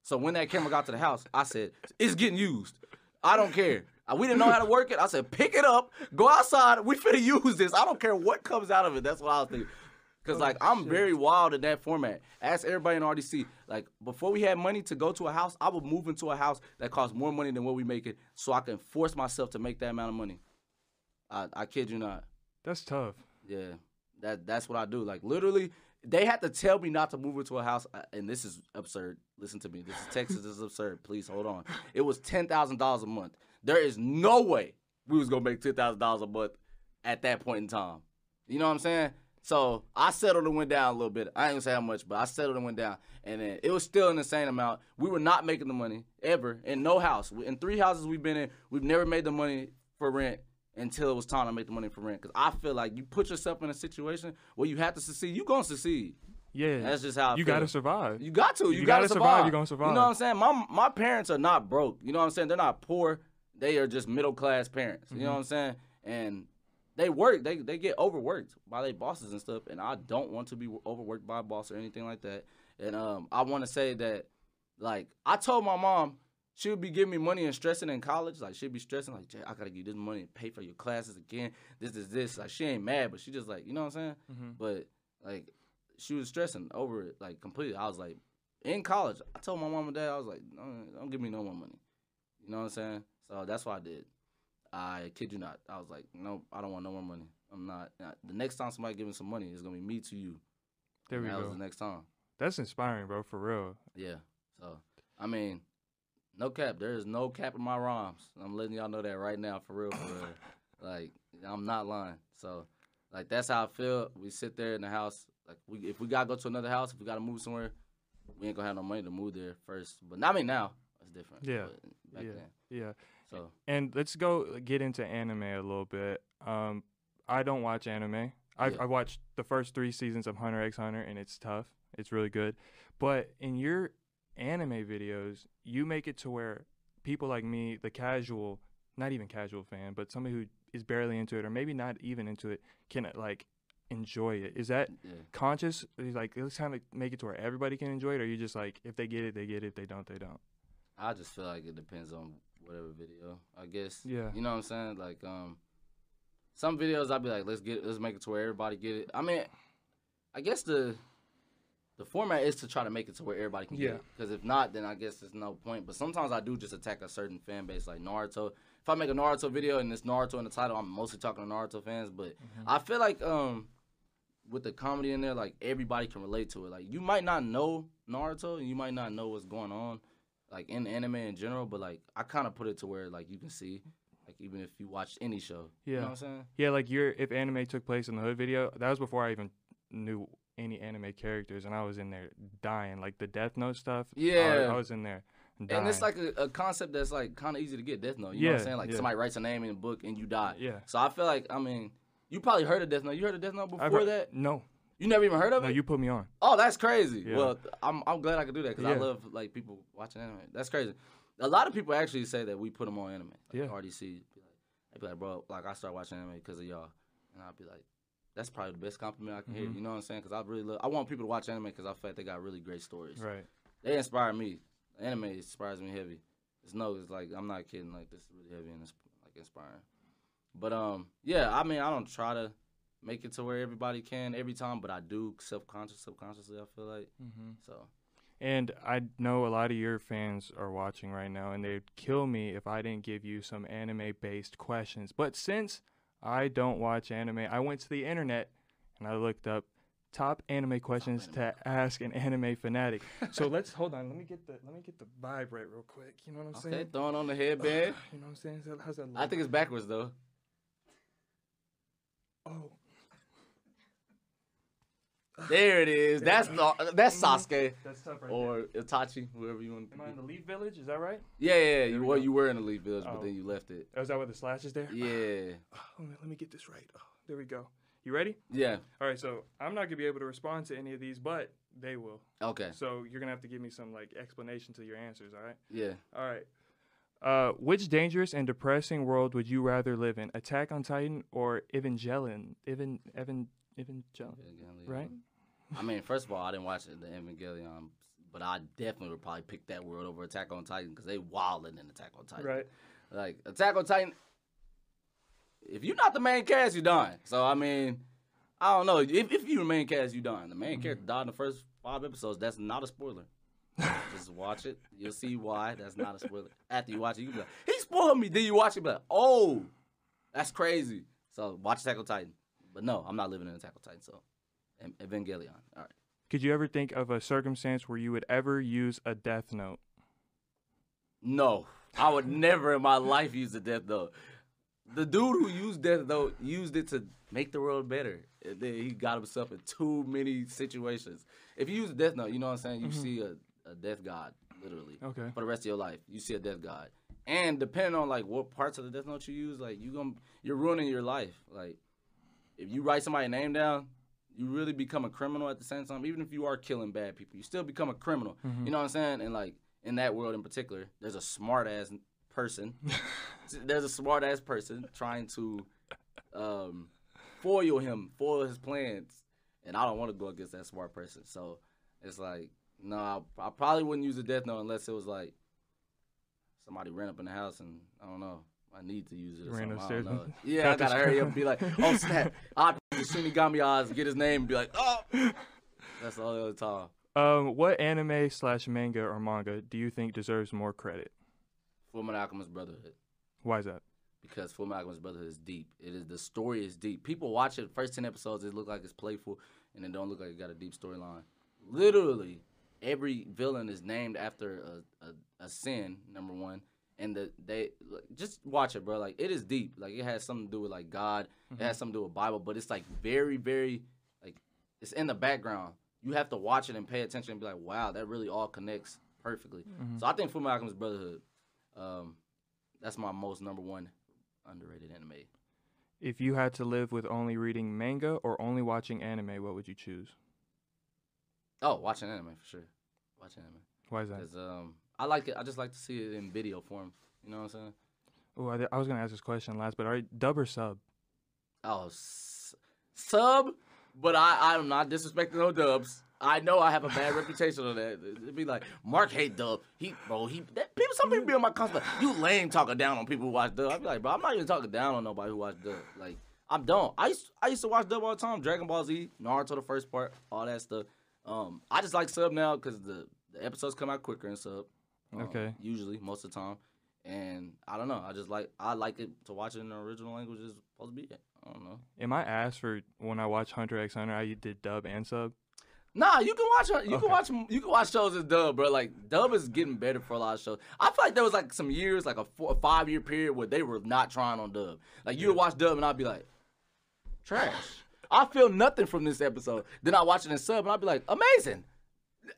So when that camera got to the house, I said, "It's getting used. I don't care." Uh, We didn't know how to work it. I said, "Pick it up, go outside. We finna use this. I don't care what comes out of it." That's what I was thinking. Cause Oh, like I'm shit. very wild in that format. Ask everybody in RDC. Like before we had money to go to a house, I would move into a house that costs more money than what we make it, so I can force myself to make that amount of money. I, I kid you not. That's tough. Yeah, that that's what I do. Like literally, they had to tell me not to move into a house, uh, and this is absurd. Listen to me. This is Texas. this is absurd. Please hold on. It was ten thousand dollars a month. There is no way we was gonna make two thousand dollars a month at that point in time. You know what I'm saying? So I settled and went down a little bit. I ain't gonna say how much, but I settled and went down, and then it was still an insane amount. We were not making the money ever in no house. In three houses we've been in, we've never made the money for rent until it was time to make the money for rent. Because I feel like you put yourself in a situation where you have to succeed. You gonna succeed. Yeah. That's just how I you feel. gotta survive. You got to. You, You gotta, gotta survive, survive. you gonna survive. You know what I'm saying? My my parents are not broke. You know what I'm saying? They're not poor. They are just middle class parents. You know Mm-hmm. what I'm saying? And they work. They they get overworked by their bosses and stuff. And I don't want to be overworked by a boss or anything like that. And um, I want to say that, like, I told my mom she would be giving me money and stressing in college. Like she'd be stressing, like, Jay, I gotta give you this money and pay for your classes again. This is this. Like she ain't mad, but she just like, you know what I'm saying? Mhm. But like she was stressing over it like completely. I was like, in college, I told my mom and dad, I was like, don't, don't give me no more money. You know what I'm saying? So that's what I did. I kid you not. I was like, no, I don't want no more money. I'm not. The next time somebody give me some money, it's gonna be me to you. There And we that go. was the next time. That's inspiring, bro. For real. Yeah. So I mean, no cap. There is no cap in my rhymes. I'm letting y'all know that right now, for real, for real. <coughs> like I'm not lying. So like that's how I feel. We sit there in the house. Like we, if we gotta go to another house, if we gotta move somewhere, we ain't gonna have no money to move there first. But not I mean now. It's different. Yeah. Yeah. then. Yeah. So And let's go get into anime a little bit. Um, I don't watch anime. I Yeah. I watched the first three seasons of Hunter x Hunter, and it's tough. It's really good. But in your anime videos, you make it to where people like me, the casual, not even casual fan, but somebody who is barely into it, or maybe not even into it, can like enjoy it. Is that yeah. conscious? Like let's kind of make it to where everybody can enjoy it, or you just like if they get it, they get it. If they don't, they don't. I just feel like it depends on whatever video. I guess. Yeah. You know what I'm saying? Like um, some videos I'd be like, let's get, let's make it to where everybody get it. I mean, I guess the the format is to try to make it to where everybody can Yeah. get it. Because if not, then I guess there's no point. But sometimes I do just attack a certain fan base, like Naruto. If I make a Naruto video and it's Naruto in the title, I'm mostly talking to Naruto fans. But Mm-hmm. I feel like um, with the comedy in there, like everybody can relate to it. Like you might not know Naruto, and you might not know what's going on, like in anime in general. But like I kind of put it to where like you can see, like even if you watched any show. You Yeah. know what I'm saying? Yeah, like your if anime took place in the hood video, that was before I even knew any anime characters, and I was in there dying, like the Death Note stuff. Yeah. I, was in there dying. And it's like a, a concept that's like kind of easy to get. Death Note. You know what Yeah, I'm saying? Like yeah. somebody writes a name in a book and you die. yeah. So I feel like I mean, you probably heard of Death Note. You heard of Death Note before heard- that? No, You never even heard of no, it? No, you put me on. Oh, that's crazy. Yeah. Well, I'm I'm glad I could do that because I love like people watching anime. That's crazy. A lot of people actually say that we put them on anime. Like Yeah. RDC, be like, be like, bro, like I started watching anime because of y'all, and I'd be like, that's probably the best compliment I can hear. Mhm. You know what I'm saying? Because I really love. I want people to watch anime because I feel like they got really great stories. Right. They inspire me. Anime inspires me heavy. It's no, it's like I'm not kidding. Like this is really heavy and it's like inspiring. But um, yeah, I mean, I don't try to make it to where everybody can every time, but I do self conscious, subconsciously. I feel like Mm-hmm. so. And I know a lot of your fans are watching right now, and they'd kill me if I didn't give you some anime-based questions. But since I don't watch anime, I went to the internet and I looked up top anime questions to ask an anime fanatic. so <laughs> let's hold on. Let me get the let me get the vibe right real quick. You know what I'm Okay, saying? throwing on the headband. You know what I'm saying? How's that? I think it's backwards though. Oh, <sighs> There it is. That's the, that's Sasuke that's tough right or Itachi, whoever you want. there. Am I in the Leaf Village? Is that right? Yeah, yeah. You, we well, you were in the Leaf Village, Oh. but then you left it. Oh, is that where the slash is there? Yeah, <sighs> Oh, let, me, let me get this right. Oh, there we go. You ready? yeah. All right. So I'm not gonna be able to respond to any of these, but they will. Okay, So you're gonna have to give me some like explanation to your answers. All right. yeah. All right. Uh, which dangerous and depressing world would you rather live in? Attack on Titan or Evangelion? Evan, Evan, Evangelion, right? I mean, first of all, I didn't watch the Evangelion, but I definitely would probably pick that world over Attack on Titan because they wilding in Attack on Titan. Right. Like Attack on Titan, if you're not the main cast, you're done. So I mean, I don't know. If if you the main cast, you're done. The main mm-hmm. character died in the first five episodes. That's not a spoiler. <laughs> Just watch it. You'll see why. That's not a spoiler. After you watch it, you be like, he spoiled me. Then you watch it, be like, oh, that's crazy. So watch Attack on Titan. But no, I'm not living in Attack on Titan. So Evangelion. All right. Could you ever think of a circumstance where you would ever use a death note? No, I would never in my life use a death note. The dude who used death note used it to make the world better. He got himself in too many situations. If you use a death note, you know what I'm saying? You mm-hmm. see a, a death god, literally, Okay. for the rest of your life. You see a death god, and depending on like what parts of the death note you use, like you gonna you're ruining your life. Like if you write somebody's name down, you really become a criminal at the same time. Even if you are killing bad people, you still become a criminal. You know what I'm saying? And like in that world in particular, there's a smart ass person. <laughs> there's a smart ass person trying to um, foil him, foil his plans, and I don't want to go against that smart person. So it's like, no, I, I probably wouldn't use a death note unless it was like somebody ran up in the house and I don't know. I need to use it. Or Ran something. Upstairs don't know. and Yeah, I gotta hurry up and be like, oh <laughs> snap! I Shinigami eyes, get his name, and be like, oh. That's all the other time. Um, what anime slash manga or manga do you think deserves more credit? Full Metal Alchemist Brotherhood. Why is that? because Full Metal Alchemist Brotherhood is deep. It is the story is deep. People watch it first ten episodes, it look like it's playful, and it don't look like it got a deep storyline. Literally, every villain is named after a, a, a sin. Number one, and the they like, just watch it, bro. Like it is deep. Like it has something to do with like God. It has something to do with Bible, but it's like very, very like it's in the background. You have to watch it and pay attention and be like, wow, that really all connects perfectly. So I think Full Alchemist Brotherhood. Um, that's my most number one underrated anime. If you had to live with only reading manga or only watching anime, what would you choose? Oh, watching anime for sure. Watching anime Why is that? because um, I like it. I just like to see it in video form. You know what I'm saying? Oh, I, I was gonna ask this question last, but are you dub or sub? Oh, s- sub, but I I'm not disrespecting no dubs. I know I have a bad reputation on that. It'd be like Mark hate dub. He bro he that, people. Some people be on my constant. You lame talking down on people who watch dub. I'd be like, bro, I'm not even talking down on nobody who watch dub. Like I'm don't. I used I used to watch dub all the time. Dragon Ball Z, Naruto, the first part, all that stuff. Um, I just like sub now because the the episodes come out quicker and sub. Um, Okay. Usually, most of the time. And I don't know. I just like I like it to watch it in the original language. Is supposed to be. it. I don't know. Am I asked for when I watch Hunter x Hunter? I did dub and sub. Nah, you can watch you Okay. can watch you can watch shows as dub, bro. Like dub is getting better for a lot of shows. I feel like there was like some years, like a four, a five year period where they were not trying on dub. Like you would watch dub and I'd be like, trash. I feel nothing from this episode. Then I watch it in sub and I'd be like, amazing.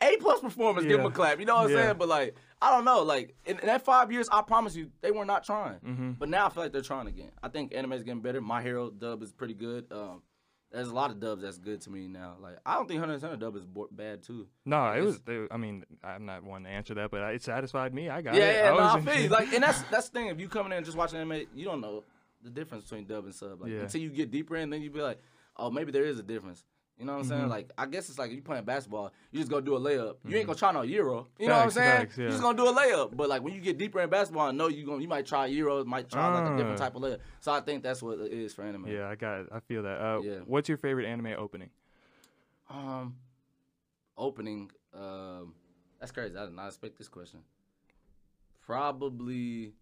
A plus performance, give them a clap. You know what I'm Yeah. saying? But like, I don't know. Like in, in that five years, I promise you, they were not trying. Mm-hmm. But now I feel like they're trying again. I think anime is getting better. My Hero dub is pretty good. Um, there's a lot of dubs that's good to me now. Like I don't think Hunter Hunter dub is bo- bad too. No, it It's- was. It, I mean, I'm not one to answer that, but it satisfied me. I got Yeah, it. yeah, no, was I feel. <laughs> Like, and that's that's the thing. If you coming in and just watching anime, you don't know the difference between dub and sub. Like Yeah. until you get deeper in, then you be like, oh, maybe there is a difference. You know what I'm saying? Mhm. Like, I guess it's like you playing basketball, you just go do a layup. You ain't gonna try no euro. You know what I'm saying? facts, You yeah. just gonna do a layup. But like when you get deeper in basketball, I know you gonna you might try euro, might try like a different Ah. type of layup. So I think that's what it is for anime. Yeah, I got it. I feel that. Uh, Yeah. What's your favorite anime opening? Um, opening. Um, that's crazy. I did not expect this question. Probably.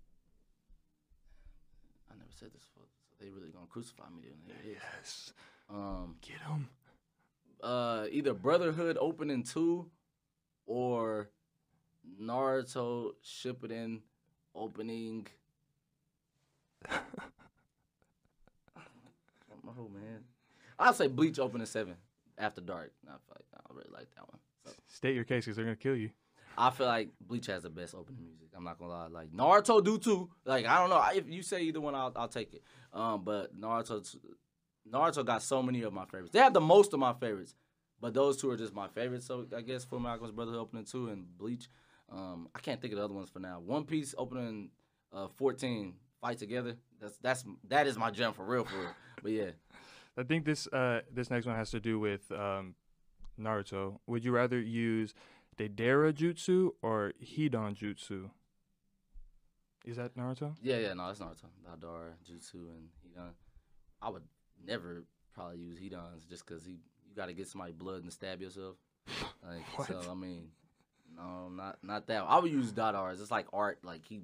I never said this before. So they really gonna crucify me. Then here it is. Yes. Um, Get him. Uh, either Brotherhood opening two, or Naruto Shippuden opening. <laughs> oh man, I'll say Bleach opening seven after dark. I feel like I really like that one. So. State your case, because they're gonna kill you. I feel like Bleach has the best opening music. I'm not gonna lie. Like Naruto do too. Like I don't know. If you say either one, I'll, I'll take it. Um, but Naruto, Naruto got so many of my favorites. They have the most of my favorites, but those two are just my favorites. So I guess Full Alchemist Brotherhood opening two and Bleach. Um, I can't think of the other ones for now. One Piece opening uh 14 fight together. That's that's that is my gem for real for real. But yeah. <laughs> I think this uh this next one has to do with um Naruto. Would you rather use Deidara Jutsu or Hidan Jutsu? Is that Naruto? Yeah, yeah, no, that's Naruto. Deidara, Jutsu, and Hidan. I would never probably use Hidan's just because he you got to get somebody blood and stab yourself. <laughs> Like What? so, I mean, no, not not that. I would use Dada's. It's like art. Like he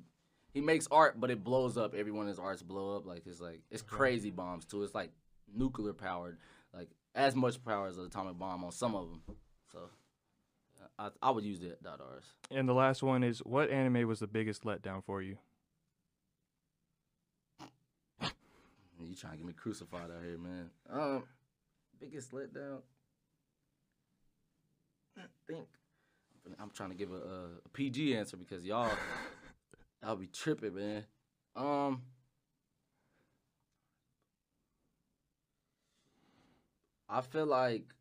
he makes art, but it blows up. Everyone his arts blow up. Like it's like it's crazy bombs too. It's like nuclear powered. Like as much power as an atomic bomb on some of them. So I I would use the Dada's. And the last one is what anime was the biggest letdown for you? Trying to get me crucified out here, man. Um, biggest letdown. I think I'm trying to give a, a, a PG answer because y'all, <laughs> I'll be tripping, man. Um, I feel like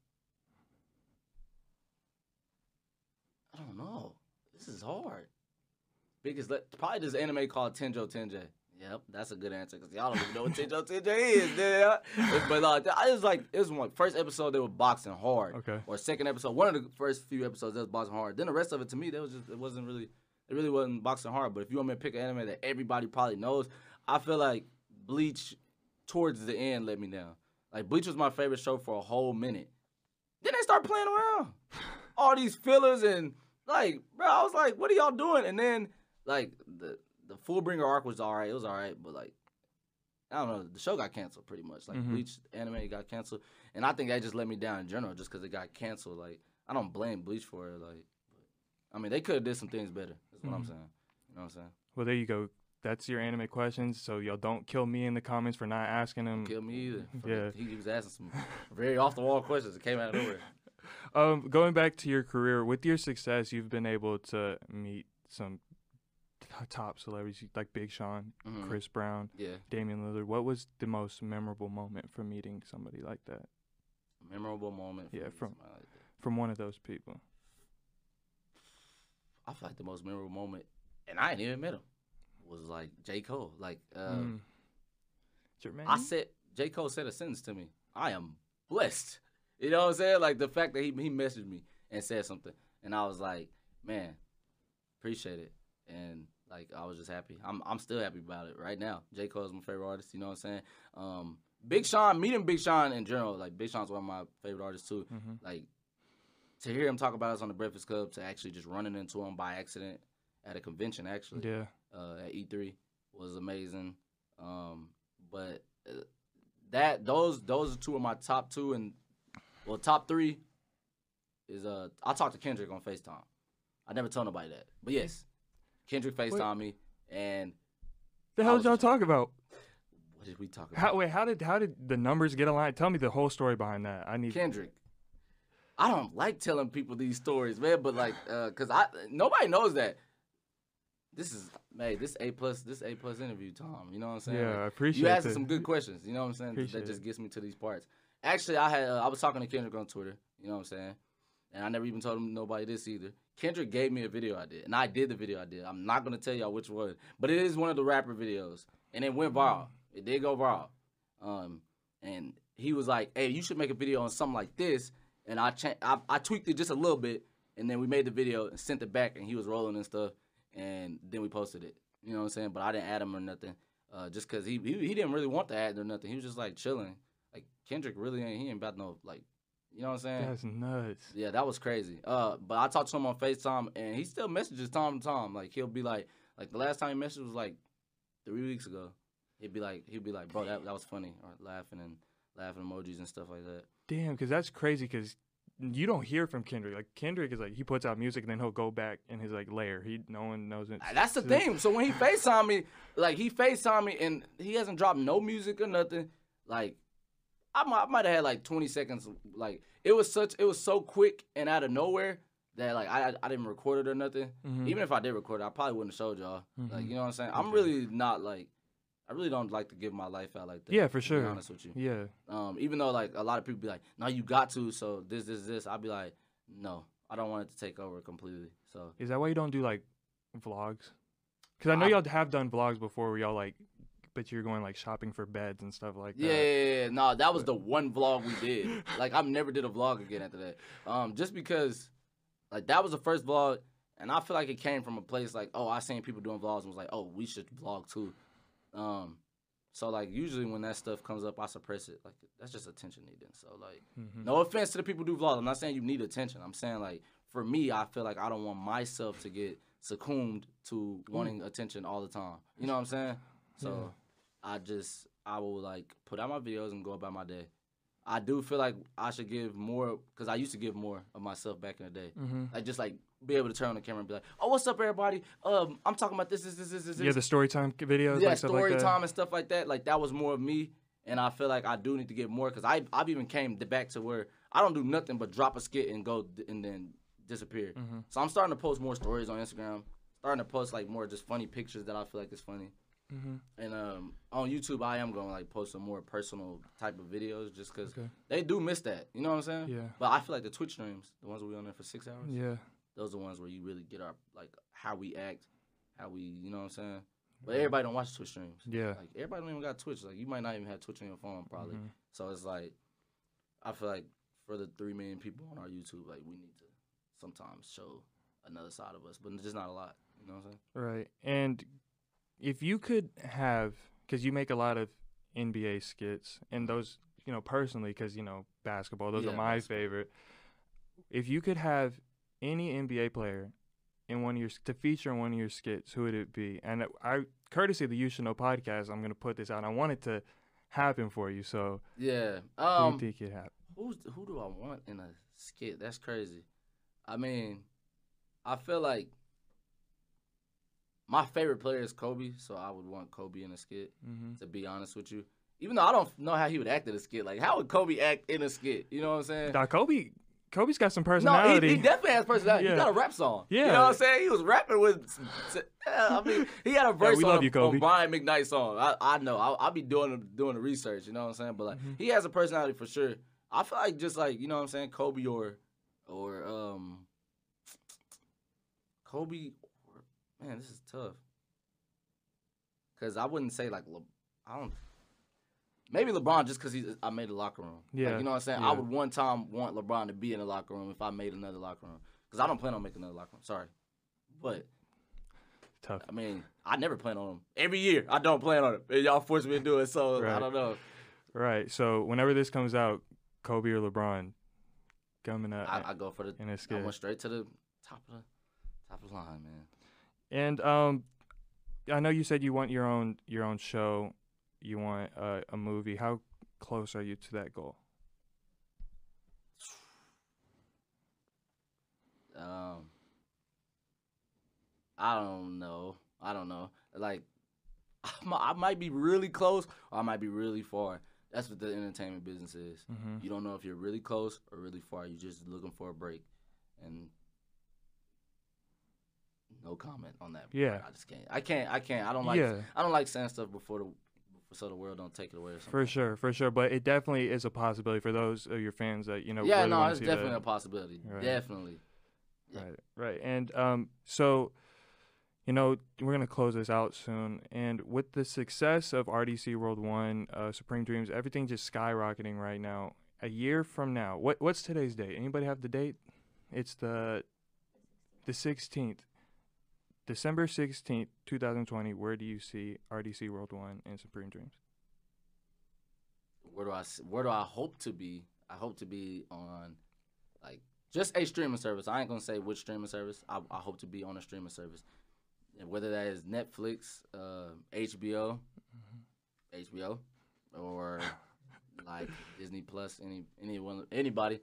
I don't know. This is hard. Biggest let probably this anime called Tenjho Tenge. Yep, that's a good answer because y'all don't even know what Tenjho Tenge is, yeah. <laughs> But like, I was like, it was my first episode. They were boxing hard. Okay. Or second episode, one of the first few episodes that was boxing hard. Then the rest of it to me, that was just it wasn't really, it really wasn't boxing hard. But if you want me to pick an anime that everybody probably knows, I feel like Bleach towards the end let me down. Like Bleach was my favorite show for a whole minute. Then they start playing around. <laughs> All these fillers and like, bro, I was like, what are y'all doing? And then like the the Fullbringer arc was all right. It was all right, but like I don't know. The show got canceled pretty much. Like Mhm. Bleach anime got canceled, and I think that just let me down in general, just because it got canceled. Like I don't blame Bleach for it. Like, I mean, they could have did some things better. That's what I'm Mhm. saying. You know what I'm saying? Well, there you go. That's your anime questions. So y'all don't kill me in the comments for not asking them. Kill me either. <laughs> Yeah. He, was asking some very off the wall questions that came out of nowhere. <laughs> Um, going back to your career, with your success, you've been able to meet some top celebrities like Big Sean, Mhm. Chris Brown, Yeah. Damian Lillard. What was the most memorable moment from meeting somebody like that? Memorable moment. Yeah, from- like. From one of those people. I feel like the most memorable moment, and I ain't even met him, was like J Cole. Like uh, Mm. I said J. Cole said a sentence to me. I am blessed. You know what I'm saying? Like the fact that he he messaged me and said something. And I was like, man, appreciate it. And like I was just happy. I'm I'm still happy about it right now. J. Cole is my favorite artist, you know what I'm saying? Um Big Sean, meeting Big Sean in general, like Big Sean's one of my favorite artists too. Mhm. Like to hear him talk about us on the Breakfast Club, to actually just running into him by accident at a convention actually Yeah. uh, at E3 was amazing. Um, but uh, that those those are two of my top two and well top three is uh I talked to Kendrick on Facetime. I never told nobody that, but yes, Kendrick Facetime me and The hell did y'all talk about? what did we talk about? How, wait, how did how did the numbers get aligned? Tell me the whole story behind that. I need. Kendrick. I don't like telling people these stories, man, but like, uh, cause I nobody knows that. This is, man, this A plus, this A plus interview, Tom. You know what I'm saying? Yeah, Like, I appreciate it. you asking some good questions. You know what I'm saying? Appreciate that just gets me to these parts. Actually, I had uh, I was talking to Kendrick on Twitter. You know what I'm saying? And I never even told him nobody this either. Kendrick gave me a video I did, and I did the video I did. I'm not gonna tell y'all which one, but it is one of the rapper videos, and it went viral. It did go viral. Um, and he was like, "Hey, you should make a video on something like this." And I cha- I, I tweaked it just a little bit, and then we made the video and sent it back, and he was rolling and stuff, and then we posted it. You know what I'm saying? But I didn't add him or nothing, uh, just cause he, he he didn't really want to add or nothing. He was just like chilling. Like Kendrick really ain't he ain't about no like, you know what I'm saying? That's nuts. Yeah, that was crazy. Uh, but I talked to him on Facetime, and he still messages time to time. Like he'll be like, like the last time he messaged was like three weeks ago. He'd be like, he'd be like, bro, that that was funny, or laughing and laughing emojis and stuff like that. Damn, because that's crazy. Because you don't hear from Kendrick. Like Kendrick is like he puts out music and then he'll go back in his like layer. He no one knows it. That's the thing. So when he <laughs> FaceTime me, like he FaceTime me and he hasn't dropped no music or nothing. Like I might, I might have had like 20 seconds. Like it was such, it was so quick and out of nowhere that like I I didn't record it or nothing. Mhm. Even if I did record it, I probably wouldn't have showed y'all. Like Mhm. you know what I'm saying? I'm really not like. I really don't like to give my life out like that. Yeah, for to sure. Be honest with you. Yeah. Um, even though like a lot of people be like, "No, you got to." So this, this, this. I'd be like, "No, I don't want it to take over completely." So Is that why you don't do like vlogs? Because I know I- y'all have done vlogs before where y'all like, but you're going like shopping for beds and stuff like yeah, that. yeah, yeah, yeah. no, that was the one vlog we did. <laughs> like I've never did a vlog again after that. Um, just because, like that was the first vlog, and I feel like it came from a place like, oh, I seen people doing vlogs and was like, oh, we should vlog too. Um, so like usually when that stuff comes up, I suppress it. Like that's just attention needing. So like. Mhm. No offense to the people who do vlogs. I'm not saying you need attention. I'm saying like for me, I feel like I don't want myself to get succumbed to wanting attention all the time. You know what I'm saying? So I just I will like put out my videos and go about my day. I do feel like I should give more because I used to give more of myself back in the day. Mhm. Like just like be able to turn on the camera and be like, "Oh, what's up, everybody? Um, I'm talking about this, this, this, this, this." Yeah, the story time videos, yeah, like stuff story like that. time and stuff like that. Like that was more of me, and I feel like I do need to get more because I I've even came back to where I don't do nothing but drop a skit and go and then disappear. Mhm. So I'm starting to post more stories on Instagram. Starting to post like more just funny pictures that I feel like is funny. Mhm. And um, on YouTube, I am gonna like post some more personal type of videos just because Okay. they do miss that. You know what I'm saying? Yeah. But I feel like the Twitch streams, the ones where we on there for six hours, Yeah. those are the ones where you really get our like how we act, how we, you know what I'm saying. But everybody don't watch Twitch streams. Yeah. Like everybody don't even got Twitch. Like you might not even have Twitch on your phone probably. Mhm. So it's like I feel like for the three million people on our YouTube, like we need to sometimes show another side of us, but just not a lot. You know what I'm saying? Right. And if you could have, because you make a lot of NBA skits, and those, you know, personally, because, you know, basketball, those Yeah, are my basketball. favorite. If you could have any NBA player in one of your, to feature in one of your skits, who would it be? And I, courtesy of the You Should Know podcast, I'm going to put this out. I want it to happen for you. So Yeah. who Um. do you think it happen? Who's who do I want in a skit? That's crazy. I mean, I feel like my favorite player is Kobe, so I would want Kobe in a skit. Mm-hmm. To be honest with you, even though I don't know how he would act in a skit, like how would Kobe act in a skit? You know what I'm saying? Now, Kobe, Kobe's got some personality. No, he, he definitely has personality. Yeah. He got a rap song. Yeah, you know what I'm saying? He was rapping with. I mean, he had a verse we on, love you, Kobe. on Brian McKnight's song. I, I know. I'll, I'll be doing the- doing the research. You know what I'm saying? But like, Mhm. he has a personality for sure. I feel like just like you know what I'm saying, Kobe or or um Kobe. Man, this is tough. Cause I wouldn't say like Le, I don't. Maybe LeBron just because he's I made a locker room. Like, Yeah, you know what I'm saying. yeah. I would one time want LeBron to be in the locker room if I made another locker room. Cause I don't plan on making another locker room. Sorry, but Tough. I mean I never plan on them. Every year I don't plan on it. And y'all force me to do it, so I Right. don't know. Right. So whenever this comes out, Kobe or LeBron coming up I, I go for the. in a I went straight to the top of the top of the line, man. And um, I know you said you want your own your own show, you want uh, a movie. How close are you to that goal? Um, I don't know. I don't know. Like, <laughs> I mi- I might be really close, or I might be really far. That's what the entertainment business is. Mm-hmm. You don't know if you're really close or really far. You're just looking for a break, and no comment on that. Yeah. I just can't. I can't. I can't. I don't like. yeah, I don't like saying stuff before the so the world don't take it away or for sure, for sure. But it definitely is a possibility for those of your fans that you know. yeah, really no, it's definitely that. a possibility. Right. Definitely. yeah. Right, right. And um, so, you know, we're gonna close this out soon. And with the success of RDC World One, uh, Supreme Dreams, everything just skyrocketing right now. A year from now, what what's today's date? Anybody have the date? It's the the sixteenth, December sixteenth, two thousand twenty. Where do you see RDC World One and Supreme Dreams? where do I where do I hope to be? I hope to be on like just a streaming service. I ain't gonna say which streaming service. I, I hope to be on a streaming service, whether that is Netflix, uh, HBO, HBO, or <laughs> like Disney Plus, any anyone, anybody.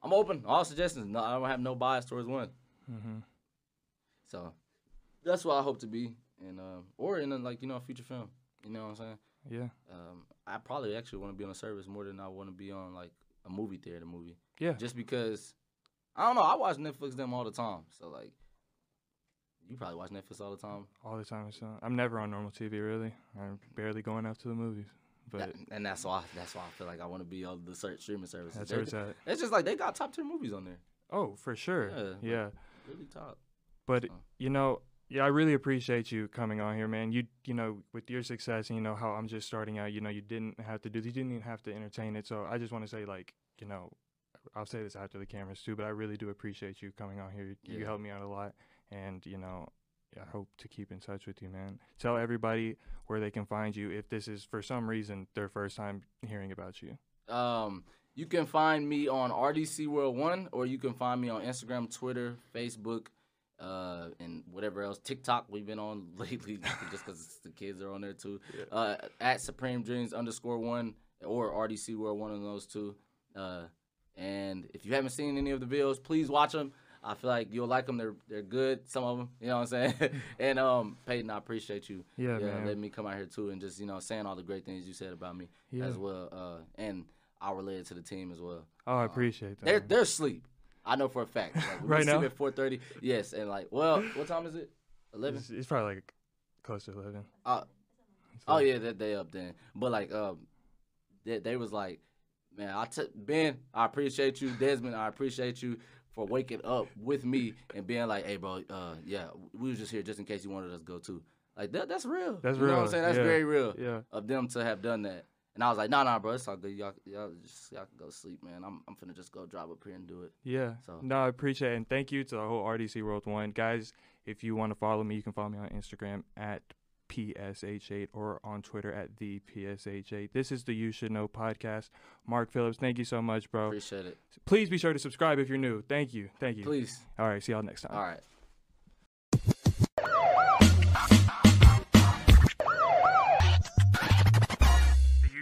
I'm open. All suggestions. No, I don't have no bias towards one. hmm So that's what I hope to be, and um, or in a, like you know a future film. You know what I'm saying? Yeah. Um, I probably actually want to be on a service more than I want to be on like a movie theater movie. Yeah. Just because I don't know. I watch Netflix them all the time. So like, you probably watch Netflix all the time. All the time. So I'm never on normal TV really. I'm barely going out to the movies. But That- and that's why that's why I feel like I want to be on the search streaming services. that's where it's at. It's just like they got top tier movies on there. Oh, for sure. Yeah, Yeah. Really top. But So. you know, yeah, I really appreciate you coming on here, man. You you know, with your success and you know how I'm just starting out, you know, you didn't have to do you didn't even have to entertain it. So I just want to say like, you know, I'll say this after the cameras too, but I really do appreciate you coming on here. You Yeah. helped me out a lot and, you know, I hope to keep in touch with you, man. Tell everybody where they can find you if this is for some reason their first time hearing about you. Um, you can find me on RDC World One, or you can find me on Instagram, Twitter, Facebook, uh, and whatever else. TikTok we've been on <laughs> lately, just because the kids are on there too. Uh, at Supreme Dreams underscore one or RDC World One of those two. Uh, and if you haven't seen any of the videos, please watch them. I feel like you'll like them. They're they're good. Some of them, you know what I'm saying. <laughs> and um, Peyton, I appreciate you. Yeah, man. letting me come out here too, and just you know saying all the great things you said about me Yeah. as well. Uh, and I related to the team as well. Oh, I appreciate that. They're they're asleep. I know for a fact. Like, <laughs> Right now? at four thirty. Yes, and like, well, what time is it? Eleven. It's, it's probably like close to 11. Uh, oh yeah, that day up then. But like, um, they, they was like, man, I t- Ben, I appreciate you, Desmond, I appreciate you for waking up with me and being like, hey, bro, uh, yeah, we was just here just in case you wanted us to go too. Like that, that's real. That's you Know what real, I'm saying? That's yeah, very real Yeah. of them to have done that. And I was like, nah, nah, bro, it's all good. Y'all, y'all, just, y'all can go sleep, man. I'm, I'm finna just go drive up here and do it. Yeah. So- No, I appreciate it. And thank you to the whole RDC World One. Guys, if you want to follow me, you can follow me on Instagram at PSH8 or on Twitter at the PSH8. This is the You Should Know podcast. Mark Phillips, thank you so much, bro. Appreciate it. Please be sure to subscribe if you're new. Thank you. Thank you. Please. All right. See y'all next time. All right.